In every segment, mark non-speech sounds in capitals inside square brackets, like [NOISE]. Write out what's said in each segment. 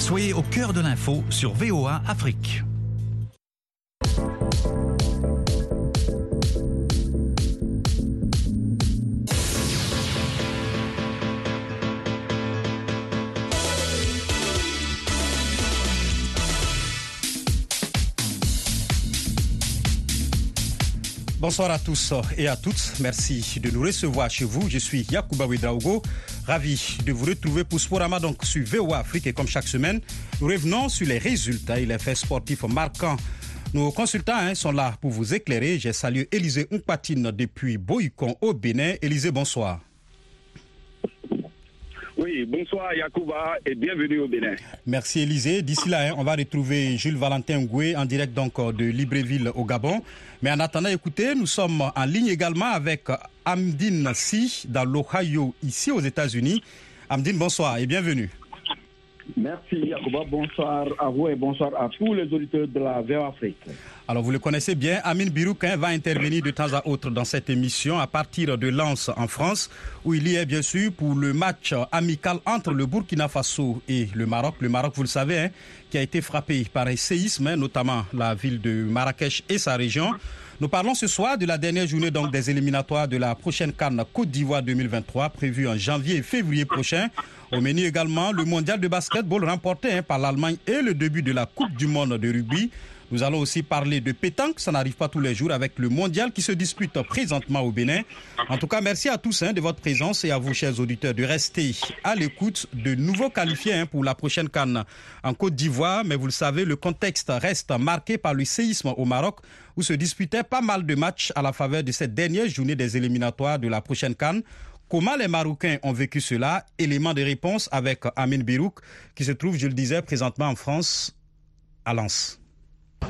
Soyez au cœur de l'info sur VOA Afrique. Bonsoir à tous et à toutes. Merci de nous recevoir chez vous. Je suis Yacouba Ouedraogo. Ravi de vous retrouver pour Sporama donc sur VOA Afrique et comme chaque semaine, nous revenons sur les résultats et les faits sportifs marquants. Nos consultants hein, sont là pour vous éclairer. J'ai salué Élisée Umpatine depuis Boycon au Bénin. Élisée, bonsoir. Oui, bonsoir Yacouba et bienvenue au Bénin. Merci Élisée. D'ici là, hein, on va retrouver Jules Valentin Ngoué en direct donc de Libreville au Gabon. Mais en attendant, écoutez, nous sommes en ligne également avec Amdine Si dans l'Ohio, ici aux États-Unis. Amdine, bonsoir et bienvenue. Merci Yacouba, bonsoir à vous et bonsoir à tous les auditeurs de la VOA Afrique. Alors vous le connaissez bien, Amine Birouquin va intervenir de temps à autre dans cette émission à partir de Lens en France, où il y est bien sûr pour le match amical entre le Burkina Faso et le Maroc. Le Maroc, vous le savez, hein, qui a été frappé par un séisme, hein, notamment la ville de Marrakech et sa région. Nous parlons ce soir de la dernière journée donc des éliminatoires de la prochaine Cannes Côte d'Ivoire 2023 prévue en janvier et février prochain. Au menu également le mondial de basketball remporté hein, par l'Allemagne et le début de la Coupe du monde de rugby. Nous allons aussi parler de pétanque, ça n'arrive pas tous les jours, avec le mondial qui se dispute présentement au Bénin. En tout cas, merci à tous hein, de votre présence et à vous, chers auditeurs, de rester à l'écoute de nouveaux qualifiés hein, pour la prochaine Cannes en Côte d'Ivoire. Mais vous le savez, le contexte reste marqué par le séisme au Maroc, où se disputaient pas mal de matchs à la faveur de cette dernière journée des éliminatoires de la prochaine Cannes. Comment les Marocains ont vécu cela? Élément de réponse avec Amin Birouk, qui se trouve, je le disais, présentement en France, à Lens.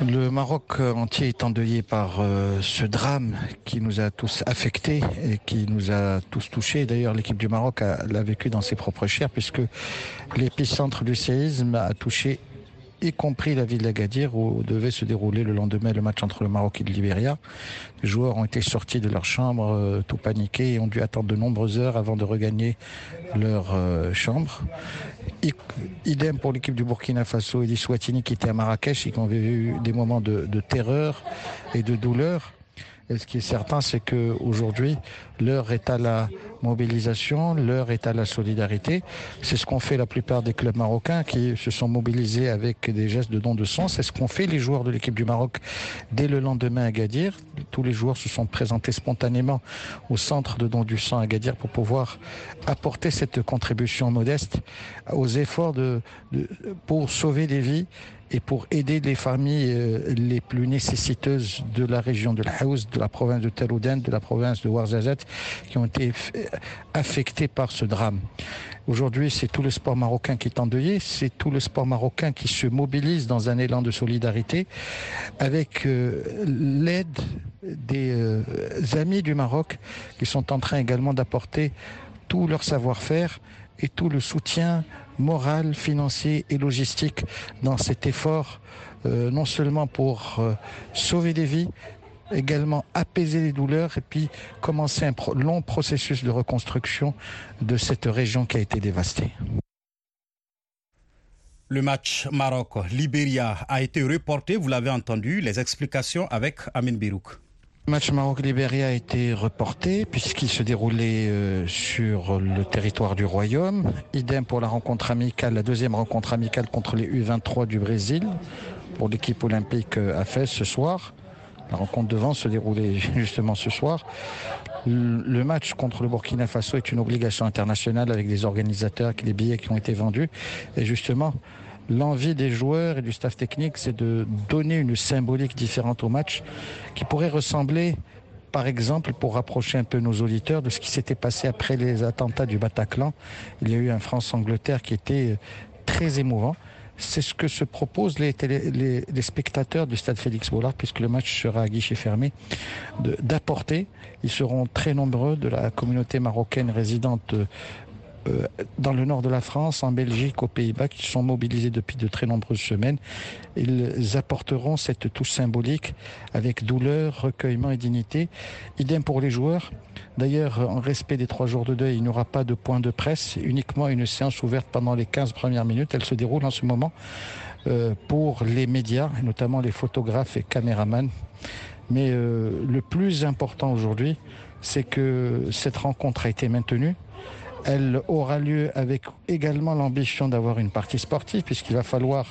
Le Maroc entier est endeuillé par euh, ce drame qui nous a tous affectés et qui nous a tous touchés. D'ailleurs, l'équipe du Maroc l'a vécu dans ses propres chairs puisque l'épicentre du séisme a touché y compris la ville d'Agadir où devait se dérouler le lendemain le match entre le Maroc et le Libéria. Les joueurs ont été sortis de leur chambre euh, tout paniqués et ont dû attendre de nombreuses heures avant de regagner leur euh, chambre. Idem pour l'équipe du Burkina Faso et du Swatini qui étaient à Marrakech et qui ont vécu des moments de, de terreur et de douleur. Et ce qui est certain, c'est qu'aujourd'hui, l'heure est à la mobilisation, l'heure est à la solidarité. C'est ce qu'ont fait la plupart des clubs marocains qui se sont mobilisés avec des gestes de don de sang. C'est ce qu'ont fait les joueurs de l'équipe du Maroc dès le lendemain à Gadir. Tous les joueurs se sont présentés spontanément au centre de don du sang à Gadir pour pouvoir apporter cette contribution modeste aux efforts de pour sauver des vies et pour aider les familles euh, les plus nécessiteuses de la région de l'Haouz, de la province de Terouden, de la province de Ouarzazate, qui ont été affectées par ce drame. Aujourd'hui, c'est tout le sport marocain qui est endeuillé, c'est tout le sport marocain qui se mobilise dans un élan de solidarité avec euh, l'aide des euh, amis du Maroc qui sont en train également d'apporter tout leur savoir-faire et tout le soutien moral, financier et logistique dans cet effort, euh, non seulement pour euh, sauver des vies, également apaiser les douleurs et puis commencer un long processus de reconstruction de cette région qui a été dévastée. Le match Maroc-Libéria a été reporté, vous l'avez entendu, les explications avec Amin Birouk. Le match Maroc-Libéria a été reporté puisqu'il se déroulait euh, sur le territoire du Royaume. Idem pour la rencontre amicale, la deuxième rencontre amicale contre les U23 du Brésil pour l'équipe olympique à Fès ce soir. La rencontre devant se déroulait [LAUGHS] justement ce soir. Le match contre le Burkina Faso est une obligation internationale avec des organisateurs, des billets qui ont été vendus. Et justement, l'envie des joueurs et du staff technique, c'est de donner une symbolique différente au match qui pourrait ressembler, par exemple, pour rapprocher un peu nos auditeurs de ce qui s'était passé après les attentats du Bataclan. Il y a eu un France-Angleterre qui était très émouvant. C'est ce que se proposent les, spectateurs du stade Félix Bollard, puisque le match sera à guichet fermé, d'apporter. Ils seront très nombreux de la communauté marocaine résidente euh, dans le nord de la France, en Belgique, aux Pays-Bas, qui sont mobilisés depuis de très nombreuses semaines. Ils apporteront cette touche symbolique avec douleur, recueillement et dignité. Idem pour les joueurs. D'ailleurs, en respect des trois jours de deuil, il n'y aura pas de point de presse, uniquement une séance ouverte pendant les 15 premières minutes. Elle se déroule en ce moment euh, pour les médias, notamment les photographes et caméramans. Mais euh, le plus important aujourd'hui, c'est que cette rencontre a été maintenue. Elle aura lieu avec également l'ambition d'avoir une partie sportive, puisqu'il va falloir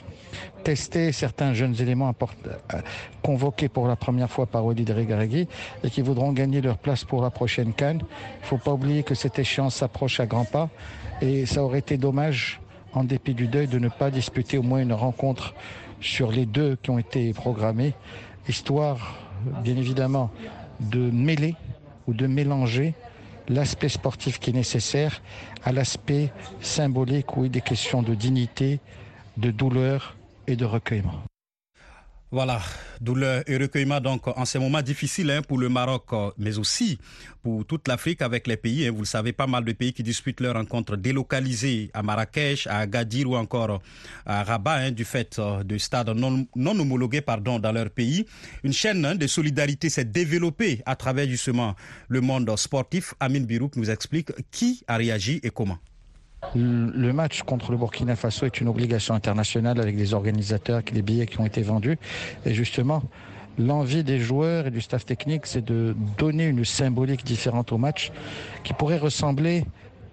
tester certains jeunes éléments euh, convoqués pour la première fois par Walid Regaragui et qui voudront gagner leur place pour la prochaine Cannes. Il ne faut pas oublier que cette échéance s'approche à grands pas et ça aurait été dommage, en dépit du deuil, de ne pas disputer au moins une rencontre sur les deux qui ont été programmées, histoire, bien évidemment, de mêler ou de mélanger l'aspect sportif qui est nécessaire à l'aspect symbolique où il est des questions de dignité, de douleur et de recueillement. Voilà, douleur et recueillement donc en ces moments difficiles hein, pour le Maroc, mais aussi pour toute l'Afrique avec les pays. Hein. vous le savez, pas mal de pays qui disputent leurs rencontres délocalisées à Marrakech, à Agadir ou encore à Rabat hein, du fait euh, de stades non, homologués pardon, dans leur pays. Une chaîne de solidarité s'est développée à travers justement le monde sportif. Amin Birouk nous explique qui a réagi et comment. Le match contre le Burkina Faso est une obligation internationale avec des organisateurs, des billets qui ont été vendus. Et justement, l'envie des joueurs et du staff technique, c'est de donner une symbolique différente au match qui pourrait ressembler,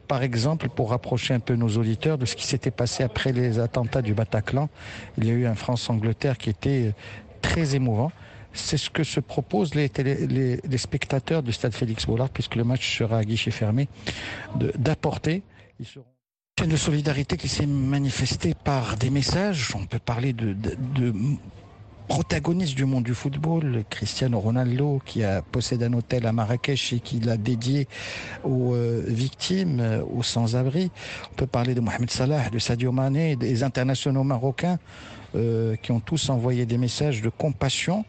par exemple, pour rapprocher un peu nos auditeurs de ce qui s'était passé après les attentats du Bataclan. Il y a eu un France-Angleterre qui était très émouvant. C'est ce que se proposent les, spectateurs du stade Félix Bollard, puisque le match sera à guichet fermé, d'apporter. Chaîne de solidarité qui s'est manifestée par des messages. On peut parler de, protagonistes du monde du football, Cristiano Ronaldo qui a possédé un hôtel à Marrakech et qui l'a dédié aux euh, victimes, aux sans-abri. On peut parler de Mohamed Salah, de Sadio Mané, des internationaux marocains euh, qui ont tous envoyé des messages de compassion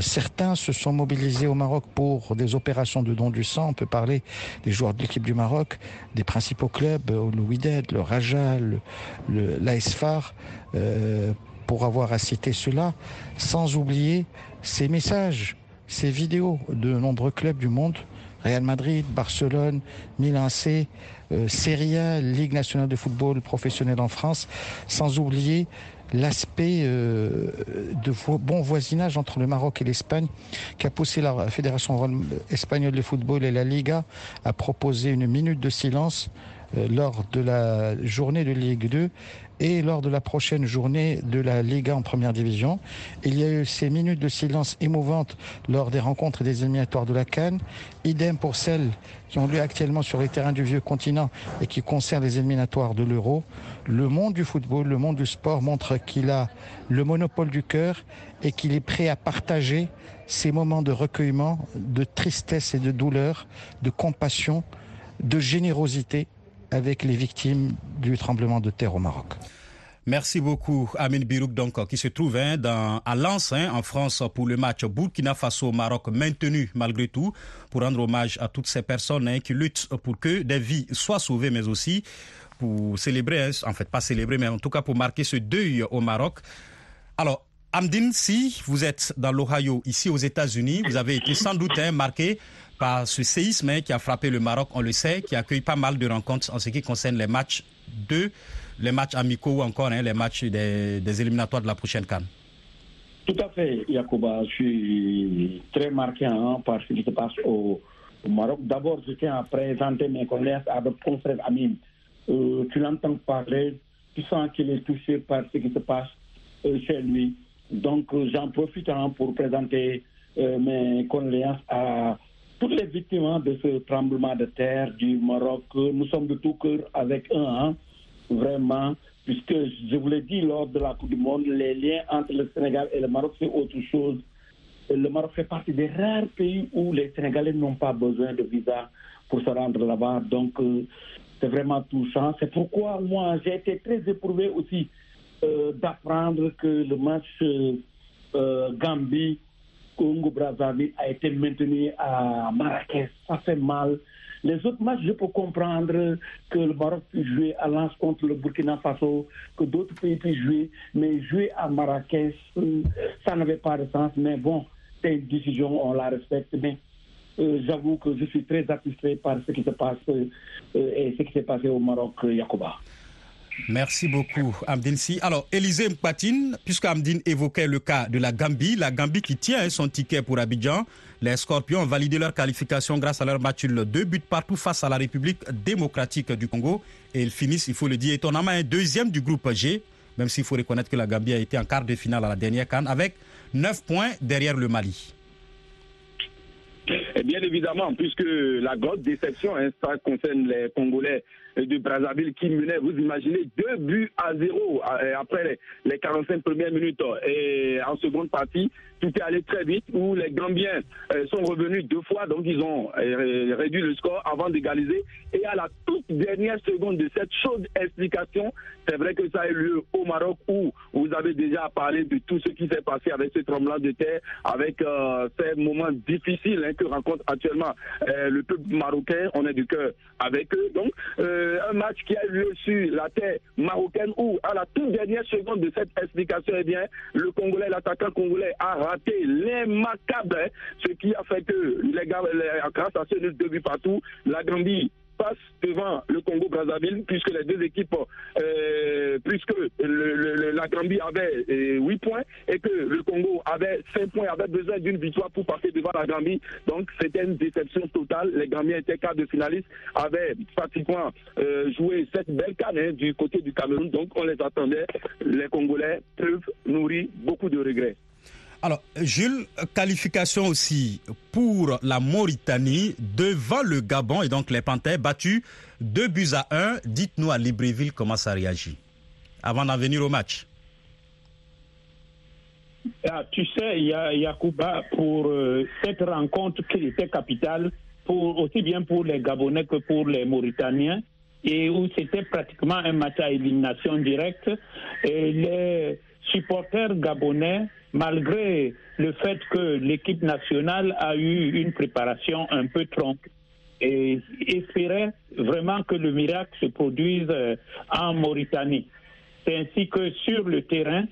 certains se sont mobilisés au Maroc pour des opérations de don du sang. On peut parler des joueurs de l'équipe du Maroc, des principaux clubs, euh, le Wydad, le Raja, l'ASFAR, euh, pour avoir à citer cela, sans oublier ces messages, ces vidéos de nombreux clubs du monde. Real Madrid, Barcelone, Milan C, Serie A, Ligue nationale de football professionnel en France, sans oublier l'aspect euh, de bon voisinage entre le Maroc et l'Espagne qui a poussé la Fédération espagnole de football et la Liga à proposer une minute de silence euh, lors de la journée de Ligue 2 et lors de la prochaine journée de la Liga en première division. Il y a eu ces minutes de silence émouvantes lors des rencontres des éliminatoires de la Cannes. Idem pour celles qui ont lieu actuellement sur les terrains du vieux continent et qui concernent les éliminatoires de l'Euro. Le monde du football, le monde du sport montre qu'il a le monopole du cœur et qu'il est prêt à partager ces moments de recueillement, de tristesse et de douleur, de compassion, de générosité avec les victimes du tremblement de terre au Maroc. Merci beaucoup, Amin Birouk, donc, qui se trouve hein, à Lens, hein, en France, pour le match Burkina Faso-Maroc maintenu malgré tout, pour rendre hommage à toutes ces personnes hein, qui luttent pour que des vies soient sauvées, mais aussi pour célébrer, en fait pas célébrer, mais en tout cas pour marquer ce deuil au Maroc. Alors, Amdine, si vous êtes dans l'Ohio, ici aux États-Unis, vous avez été sans doute marqué par ce séisme qui a frappé le Maroc, on le sait, qui accueille pas mal de rencontres en ce qui concerne les matchs de les matchs amicaux ou encore hein, les matchs des, éliminatoires de la prochaine Cannes. Tout à fait, Yacouba. Je suis très marqué hein, par ce qui se passe au, Maroc. D'abord, je tiens à présenter mes collègues à notre confrère Amine. Euh, tu l'entends parler, tu sens qu'il est touché par ce qui se passe euh, chez lui. Donc, euh, j'en profite hein, pour présenter mes condoléances à toutes les victimes de ce tremblement de terre du Maroc, nous sommes de tout cœur avec un, hein, vraiment, puisque je vous l'ai dit lors de la Coupe du Monde, les liens entre le Sénégal et le Maroc, c'est autre chose. Le Maroc fait partie des rares pays où les Sénégalais n'ont pas besoin de visa pour se rendre là-bas. Donc, euh, c'est vraiment touchant. C'est pourquoi moi, j'ai été très éprouvé aussi euh, d'apprendre que le match euh, Gambie Congo Brazzaville a été maintenu à Marrakech. Ça fait mal. Les autres matchs, je peux comprendre que le Maroc puisse jouer à Lens contre le Burkina Faso, que d'autres pays puissent jouer, mais jouer à Marrakech, euh, ça n'avait pas de sens. Mais bon, c'est une décision, on la respecte. Mais euh, j'avoue que je suis très satisfait par ce qui se passe euh, et ce qui s'est passé au Maroc, Yacouba. Merci beaucoup, Amdine. Alors, Élisée Mpatine, puisque Amdine évoquait le cas de la Gambie, la Gambie qui tient son ticket pour Abidjan, les Scorpions ont validé leur qualification grâce à leur match nul. Deux buts partout face à la République démocratique du Congo. Et ils finissent, il faut le dire, étonnamment un deuxième du groupe G, même s'il faut reconnaître que la Gambie a été en quart de finale à la dernière canne, avec 9 points derrière le Mali. Et bien évidemment, puisque la grosse déception, hein, ça concerne les Congolais de Brazzaville qui menaient, vous imaginez, deux buts à zéro euh, après les 45 premières minutes. Et en seconde partie, tout est allé très vite, où les Gambiens euh, sont revenus deux fois, donc ils ont euh, réduit le score avant d'égaliser. Et à la toute dernière seconde de cette chaude explication, c'est vrai que ça a eu lieu au Maroc, où vous avez déjà parlé de tout ce qui s'est passé avec ce tremblement de terre, avec ces moments difficiles hein, que rencontre actuellement le peuple marocain. On est du cœur avec eux. Donc, un match qui a eu lieu sur la terre marocaine où, à la toute dernière seconde de cette explication, eh bien, le Congolais, l'attaquant congolais a raté l'immarquable, hein, ce qui a fait que, les gars, grâce à ce deux buts partout, la Gambie passe devant le Congo-Brazzaville, puisque les deux équipes, euh, puisque la Gambie avait 8 euh, points et que le Congo avait 5 points, avait besoin d'une victoire pour passer devant la Gambie. Donc c'était une déception totale. Les Gambiens étaient quart de finalistes, avaient pratiquement euh, joué cette belle canne hein, du côté du Cameroun. Donc on les attendait. Les Congolais peuvent nourrir beaucoup de regrets. Alors, Jules, qualification aussi pour la Mauritanie devant le Gabon et donc les Panthères battus 2 buts à 1. Dites-nous à Libreville comment ça réagit avant d'en venir au match. Ah, tu sais, Yacouba pour euh, cette rencontre qui était capitale, pour, aussi bien pour les Gabonais que pour les Mauritaniens, et où c'était pratiquement un match à élimination directe. Et les supporters gabonais malgré le fait que l'équipe nationale a eu une préparation un peu tronque et espérait vraiment que le miracle se produise euh, en Mauritanie. C'est ainsi que sur le terrain,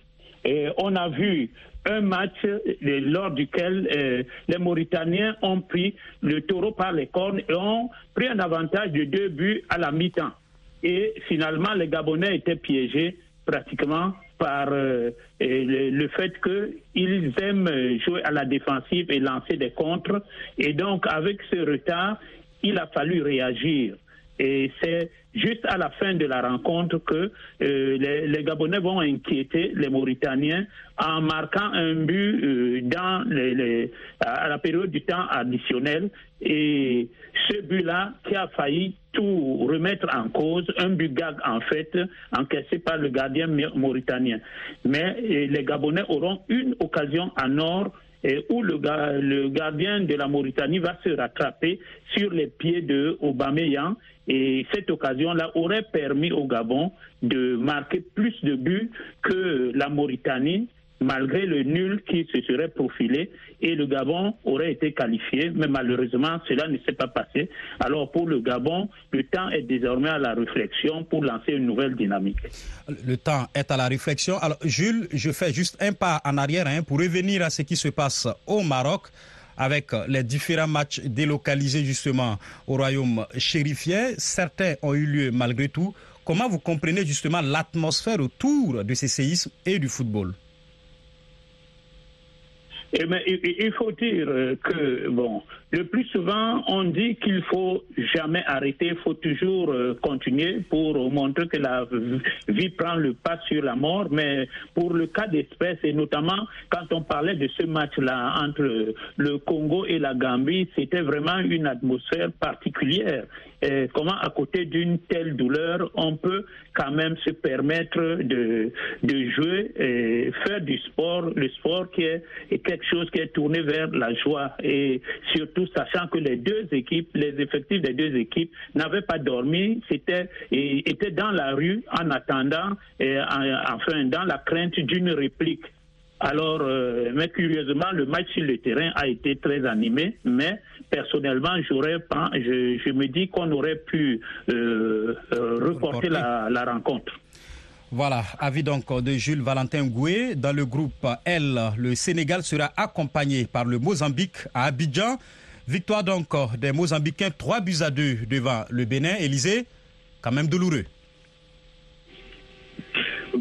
euh, on a vu un match euh, lors duquel les Mauritaniens ont pris le taureau par les cornes et ont pris un avantage de deux buts à la mi-temps. Et finalement, les Gabonais étaient piégés pratiquement par euh, le, fait qu'ils aiment jouer à la défensive et lancer des contres. Et donc, avec ce retard, il a fallu réagir. Et c'est juste à la fin de la rencontre que euh, les, Gabonais vont inquiéter les Mauritaniens en marquant un but euh, dans à la période du temps additionnel. Et ce but-là qui a failli tout remettre en cause, un but gag en fait, encaissé par le gardien mauritanien. Mais les Gabonais auront une occasion en or où le, le, gardien de la Mauritanie va se rattraper sur les pieds de Aubameyang. Et cette occasion-là aurait permis au Gabon de marquer plus de buts que la Mauritanie malgré le nul qui se serait profilé et le Gabon aurait été qualifié, mais malheureusement cela ne s'est pas passé. Alors pour le Gabon, le temps est désormais à la réflexion pour lancer une nouvelle dynamique. Le temps est à la réflexion. Alors Jules, je fais juste un pas en arrière hein, pour revenir à ce qui se passe au Maroc avec les différents matchs délocalisés justement au royaume chérifien. Certains ont eu lieu malgré tout. Comment vous comprenez justement l'atmosphère autour de ces séismes et du football? Eh bien, il faut dire que, bon, le plus souvent, on dit qu'il faut jamais arrêter, il faut toujours euh, continuer pour montrer que la vie prend le pas sur la mort. Mais pour le cas d'espèce, et notamment quand on parlait de ce match-là entre le Congo et la Gambie, c'était vraiment une atmosphère particulière. Et comment, à côté d'une telle douleur, on peut quand même se permettre de, jouer et faire du sport, le sport qui est, quelque chose qui est tourné vers la joie. Et surtout sachant que les deux équipes, les effectifs des deux équipes n'avaient pas dormi, c'était étaient dans la rue en attendant, enfin dans la crainte d'une réplique Alors, euh, mais curieusement, le match sur le terrain a été très animé, mais personnellement, j'aurais pas, je, je, me dis qu'on aurait pu euh, euh, reporter la, la, rencontre. Voilà, avis donc de Jules Valentin Goué. Dans le groupe L, le Sénégal sera accompagné par le Mozambique à Abidjan. Victoire donc des Mozambicains, 3 buts à 2 devant le Bénin. Élysée, quand même douloureux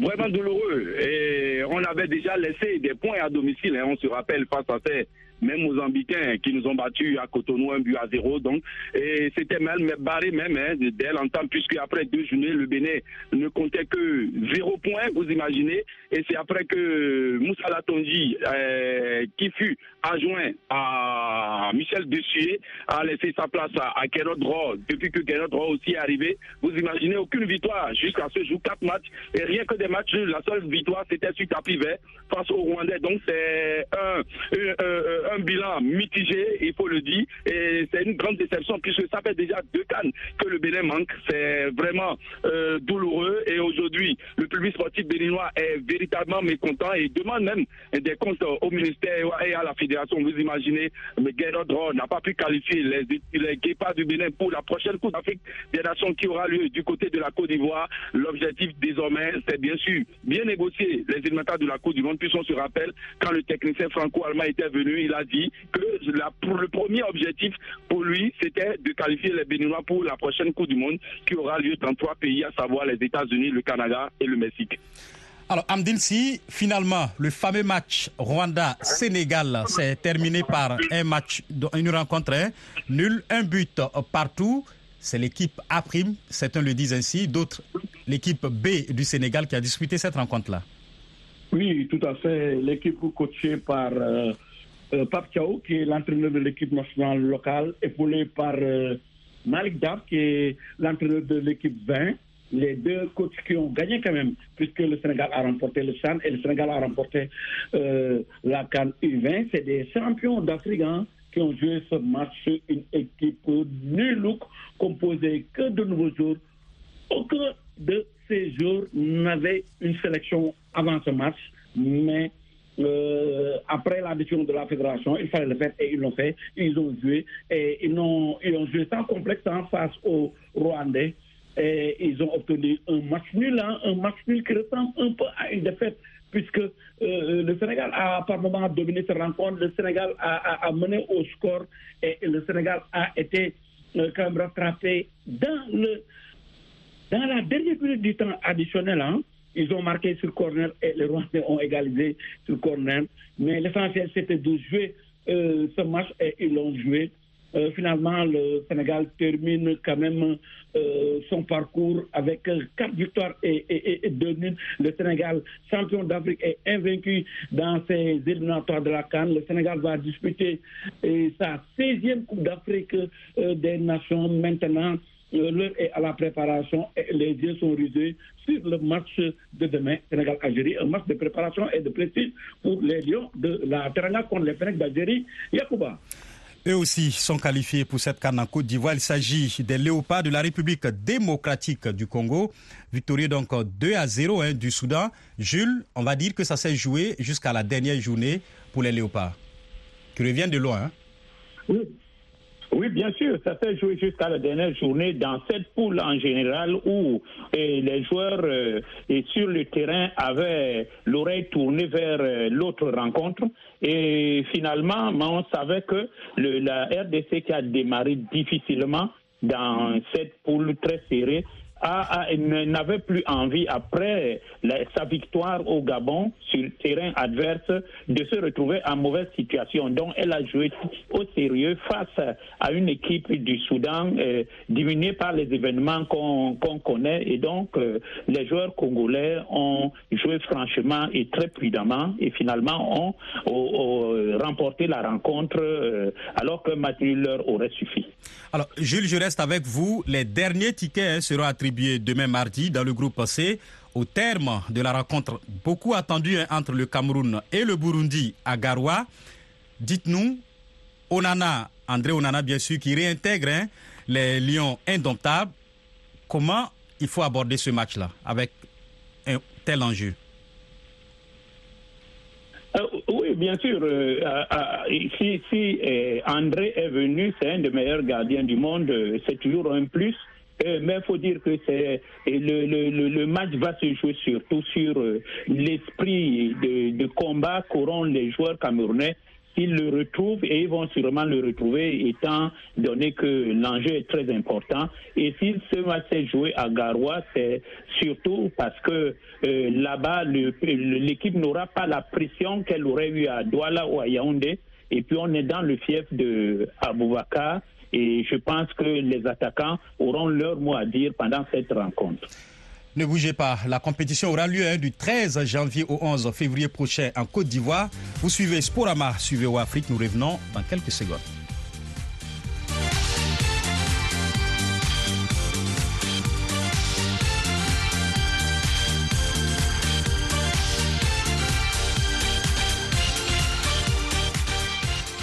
vraiment douloureux. Et on avait déjà laissé des points à domicile, hein, on se rappelle, face à ces même Mozambicains qui nous ont battus à Cotonou un but à zéro. Donc, et c'était mal barré même hein, dès longtemps, puisque après deux journées, le Bénin ne comptait que zéro point, vous imaginez. Et c'est après que Moussa Latonji, euh, qui fut adjoint à Michel Dessuyer, a laissé sa place à, à Depuis que Kenod aussi est arrivé, vous imaginez aucune victoire jusqu'à ce jour, quatre matchs et rien que des matchs. La seule victoire, c'était sur tapis vert face au Rwandais. Donc c'est un, bilan mitigé, il faut le dire, et c'est une grande déception puisque ça fait déjà deux cannes que le Bénin manque. C'est vraiment euh, douloureux et aujourd'hui, le public sportif béninois est véritablement mécontent et demande même des comptes au ministère et à la fédération. Vous imaginez, mais Guerrero n'a pas pu qualifier les, les du Bénin pour la prochaine Coupe d'Afrique des Nations qui aura lieu du côté de la Côte d'Ivoire. L'objectif désormais, c'est bien sûr bien négocier les éléments de la Coupe du Monde. Puisqu'on se rappelle, quand le technicien franco-allemand était venu, il a dit que la, pour le premier objectif pour lui, c'était de qualifier les Béninois pour la prochaine Coupe du Monde qui aura lieu dans trois pays, à savoir les États-Unis, le Canada et le Mexique. Alors, Amdine, si finalement le fameux match Rwanda-Sénégal s'est terminé par un match, une rencontre hein, nul, un but partout, c'est l'équipe A', certains le disent ainsi, d'autres l'équipe B du Sénégal qui a disputé cette rencontre-là. Oui, tout à fait. L'équipe coachée par euh, euh Pape Thiaou, qui est l'entraîneur de l'équipe nationale locale, épaulé par euh, Malik Dab, qui est l'entraîneur de l'équipe 20 les deux coachs qui ont gagné quand même, puisque le Sénégal a remporté le Chan et le Sénégal a remporté euh, la Cannes U20. C'est des champions d'Afrique hein, qui ont joué ce match, une équipe nulle composée que de nouveaux jours. Aucun de ces jours n'avait une sélection avant ce match, mais euh, après la de la fédération, il fallait le faire et ils l'ont fait. Ils ont joué et ils ont, ils ont joué sans complexe en face aux Rwandais et ils ont obtenu un match nul, hein, un match nul qui ressemble un peu à une défaite, puisque euh, le Sénégal a par moment dominé cette rencontre, le Sénégal a, a, mené au score et le Sénégal a été euh, quand même rattrapé dans, le, dans la dernière minute du temps additionnel. Hein, ils ont marqué sur corner et les Rwandais ont égalisé sur corner. Mais l'essentiel, c'était de jouer euh, ce match et ils l'ont joué. Euh, finalement, le Sénégal termine quand même euh, son parcours avec quatre victoires et, deux nuls. Le Sénégal, champion d'Afrique, est invaincu dans ses éliminatoires de la Cannes. Le Sénégal va disputer sa 16e Coupe d'Afrique des Nations maintenant. L'heure est à la préparation et les yeux sont risés sur le match de demain, Sénégal-Algérie, un match de préparation et de prestige pour les Lions de la Teranga contre les Fennecs d'Algérie. Yacouba. Eux aussi sont qualifiés pour cette canne en Côte d'Ivoire. Il s'agit des Léopards de la République démocratique du Congo. Victorieux donc 2 à 0 hein, du Soudan. Jules, on va dire que ça s'est joué jusqu'à la dernière journée pour les Léopards, qui reviennent de loin. Hein. Oui. Oui, bien sûr, ça s'est joué jusqu'à la dernière journée dans cette poule en général où eh, les joueurs euh, sur le terrain avaient l'oreille tournée vers euh, l'autre rencontre. Et finalement, on savait que le, la RDC qui a démarré difficilement dans cette poule très serrée n'avait plus envie, après sa victoire au Gabon sur le terrain adverse, de se retrouver en mauvaise situation. Donc, elle a joué au sérieux face à une équipe du Soudan euh, diminuée par les événements qu'on connaît. Et donc, euh, les joueurs congolais ont joué franchement et très prudemment et finalement ont, remporté la rencontre euh, alors que match leur aurait suffi. Alors, Jules, je reste avec vous. Les derniers tickets hein, seront attribués demain mardi dans le groupe C. Au terme de la rencontre beaucoup attendue entre le Cameroun et le Burundi à Garoua, dites-nous, Onana, André Onana bien sûr, qui réintègre hein, les Lions indomptables, comment il faut aborder ce match-là avec un tel enjeu? Euh, bien sûr. Euh, si, si André est venu, c'est un des meilleurs gardiens du monde. C'est toujours un plus. Mais il faut dire que c'est le, le, le, match va se jouer surtout sur l'esprit de, de combat qu'auront les joueurs camerounais s'ils le retrouvent, et ils vont sûrement le retrouver étant donné que l'enjeu est très important. Et si ce match s'est joué à Garoua, c'est surtout parce que euh, là-bas, l'équipe n'aura pas la pression qu'elle aurait eu à Douala ou à Yaoundé. Et puis on est dans le fief de Aboubakar. Et je pense que les attaquants auront leur mot à dire pendant cette rencontre. Ne bougez pas, la compétition aura lieu hein, du 13 janvier au 11 février prochain en Côte d'Ivoire. Vous suivez Sporama, suivez au Afrique, nous revenons dans quelques secondes.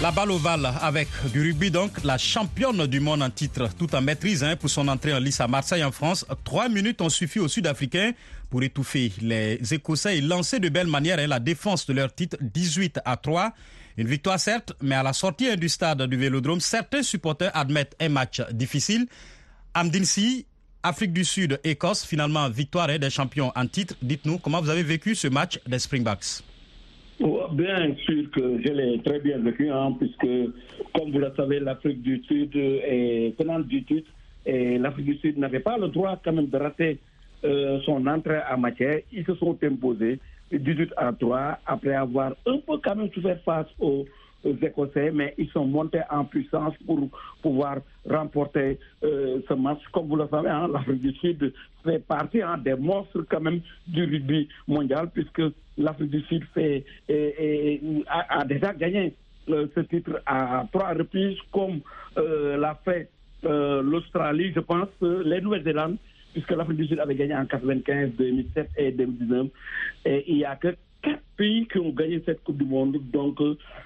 La balle ovale avec du rugby, donc la championne du monde en titre, tout en maîtrise hein, pour son entrée en lice à Marseille en France. Trois minutes ont suffi aux Sud-Africains pour étouffer les Écossais et lancer de belle manière hein, la défense de leur titre 18 à 3. Une victoire certes, mais à la sortie hein, du stade du Vélodrome, certains supporters admettent un match difficile. Amdinsi, Afrique du Sud, Écosse, finalement victoire des champions en titre. Dites-nous comment vous avez vécu ce match des Springboks. Bien sûr que je l'ai très bien vécu, hein, puisque, comme vous le savez, l'Afrique du Sud est tenante du titre et l'Afrique du Sud n'avait pas le droit quand même de rater euh, son entrée en matière. Ils se sont imposés 18 à 3 après avoir un peu quand même souffert face aux Écossais, mais ils sont montés en puissance pour pouvoir remporter euh, ce match. Comme vous le savez, hein, l'Afrique du Sud fait partie hein, des monstres quand même du rugby mondial, puisque l'Afrique du Sud fait, a, déjà gagné euh, ce titre à trois reprises, comme euh, l'a fait l'Australie, je pense, les Nouvelle-Zélande, puisque l'Afrique du Sud avait gagné en 95, 2007 et 2019. Et il n'y a que quatre pays qui ont gagné cette Coupe du Monde. Donc,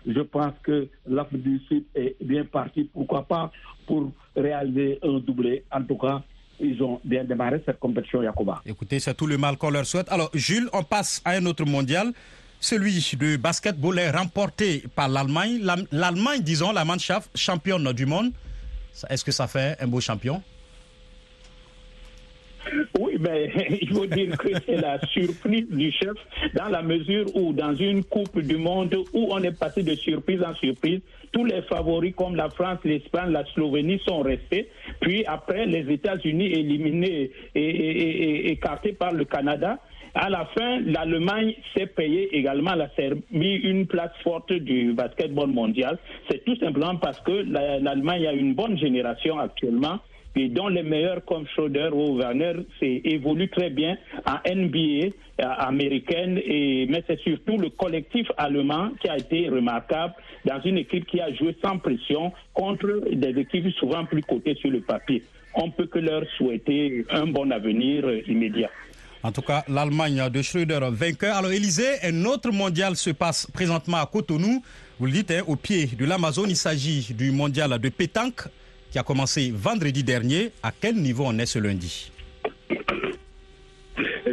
je pense que l'Afrique du Sud est bien partie. Pourquoi pas pour réaliser un doublé. En tout cas, ils ont bien démarré cette compétition, Yacoba. Écoutez, c'est tout le mal qu'on leur souhaite. Alors, Jules, on passe à un autre mondial. Celui de basketball est remporté par l'Allemagne. L'Allemagne, disons, la Mannschaft, championne du monde. Est-ce que ça fait un beau champion? Oui, mais [LAUGHS] il faut dire que c'est la surprise du chef dans la mesure où dans une Coupe du Monde où on est passé de surprise en surprise, tous les favoris comme la France, l'Espagne, la Slovénie sont restés. Puis après, les États-Unis éliminés et, écartés par le Canada. À la fin, l'Allemagne s'est payée également la Serbie une place forte du basketball mondial. C'est tout simplement parce que l'Allemagne a une bonne génération actuellement et dont les meilleurs comme Schroeder ou Werner évoluent très bien en NBA américaine, et, mais c'est surtout le collectif allemand qui a été remarquable dans une équipe qui a joué sans pression contre des équipes souvent plus cotées sur le papier. On peut que leur souhaiter un bon avenir immédiat. En tout cas, l'Allemagne de Schröder vainqueur. Alors, Élysée, un autre mondial se passe présentement à Cotonou. Vous le dites, hein, au pied de l'Amazon. Il s'agit du mondial de pétanque qui a commencé vendredi dernier. À quel niveau on est ce lundi?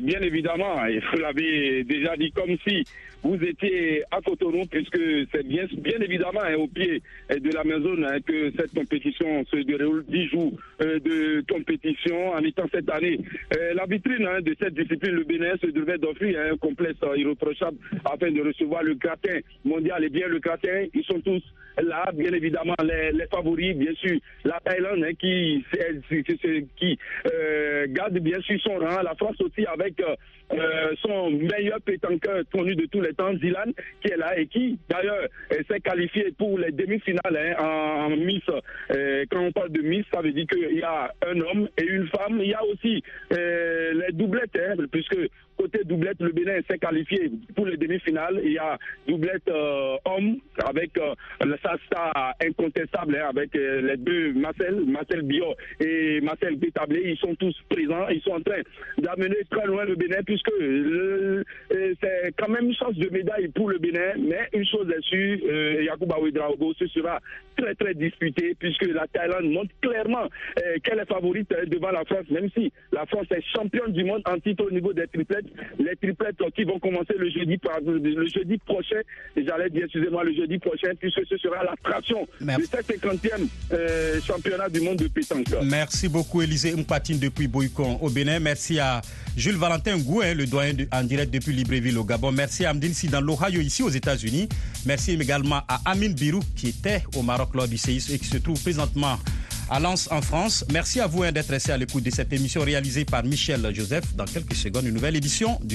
Bien évidemment, vous l'avez déjà dit comme si vous étiez à Cotonou, puisque c'est bien, évidemment hein, au pied de la maison hein, que cette compétition se déroule. 10 jours euh, de compétition en étant cette année. Euh, la vitrine hein, de cette discipline, le Bénin, se devait d'offrir un complexe irréprochable afin de recevoir le gratin mondial. Et bien le gratin, ils sont tous là, bien évidemment, les, favoris, bien sûr, la Thaïlande qui, qui euh, garde bien sûr son rang, la France aussi avec euh, son meilleur pétanqueur connu de tous les temps, Zilan, qui est là et qui, d'ailleurs, euh, s'est qualifié pour les demi-finales hein, en, Miss. Euh, quand on parle de Miss, ça veut dire qu'il y a un homme et une femme. Il y a aussi les doublettes, hein, puisque côté doublette, le Bénin s'est qualifié pour les demi-finales. Il y a doublette homme avec le Sasta incontestable hein, avec les deux Marcel, Marcel Bio et Marcel Bétablé. Ils sont tous présents. Ils sont en train d'amener très loin le Bénin puisque puisque c'est quand même une chance de médaille pour le Bénin, mais une chose est sûre, euh, Yacouba Ouedraogo, ce sera très très disputé puisque la Thaïlande montre clairement qu'elle est favorite devant la France, même si la France est championne du monde en titre au niveau des triplettes. Les triplettes qui vont commencer le jeudi, le jeudi prochain, j'allais dire, excusez-moi, le jeudi prochain, puisque ce sera l'attraction du 50e euh, championnat du monde de pétanque. Merci beaucoup, Élisée Mpatine depuis Boycon au Bénin. Merci à Jules Valentin Gouin, le doyen en direct depuis Libreville au Gabon. Merci à Amdine dans l'Ohio, ici aux États-Unis. Merci également à Amin Birou, qui était au Maroc lors du séisme et qui se trouve présentement à Lens en France. Merci à vous hein, d'être resté à l'écoute de cette émission réalisée par Michel Joseph. Dans quelques secondes, une nouvelle édition du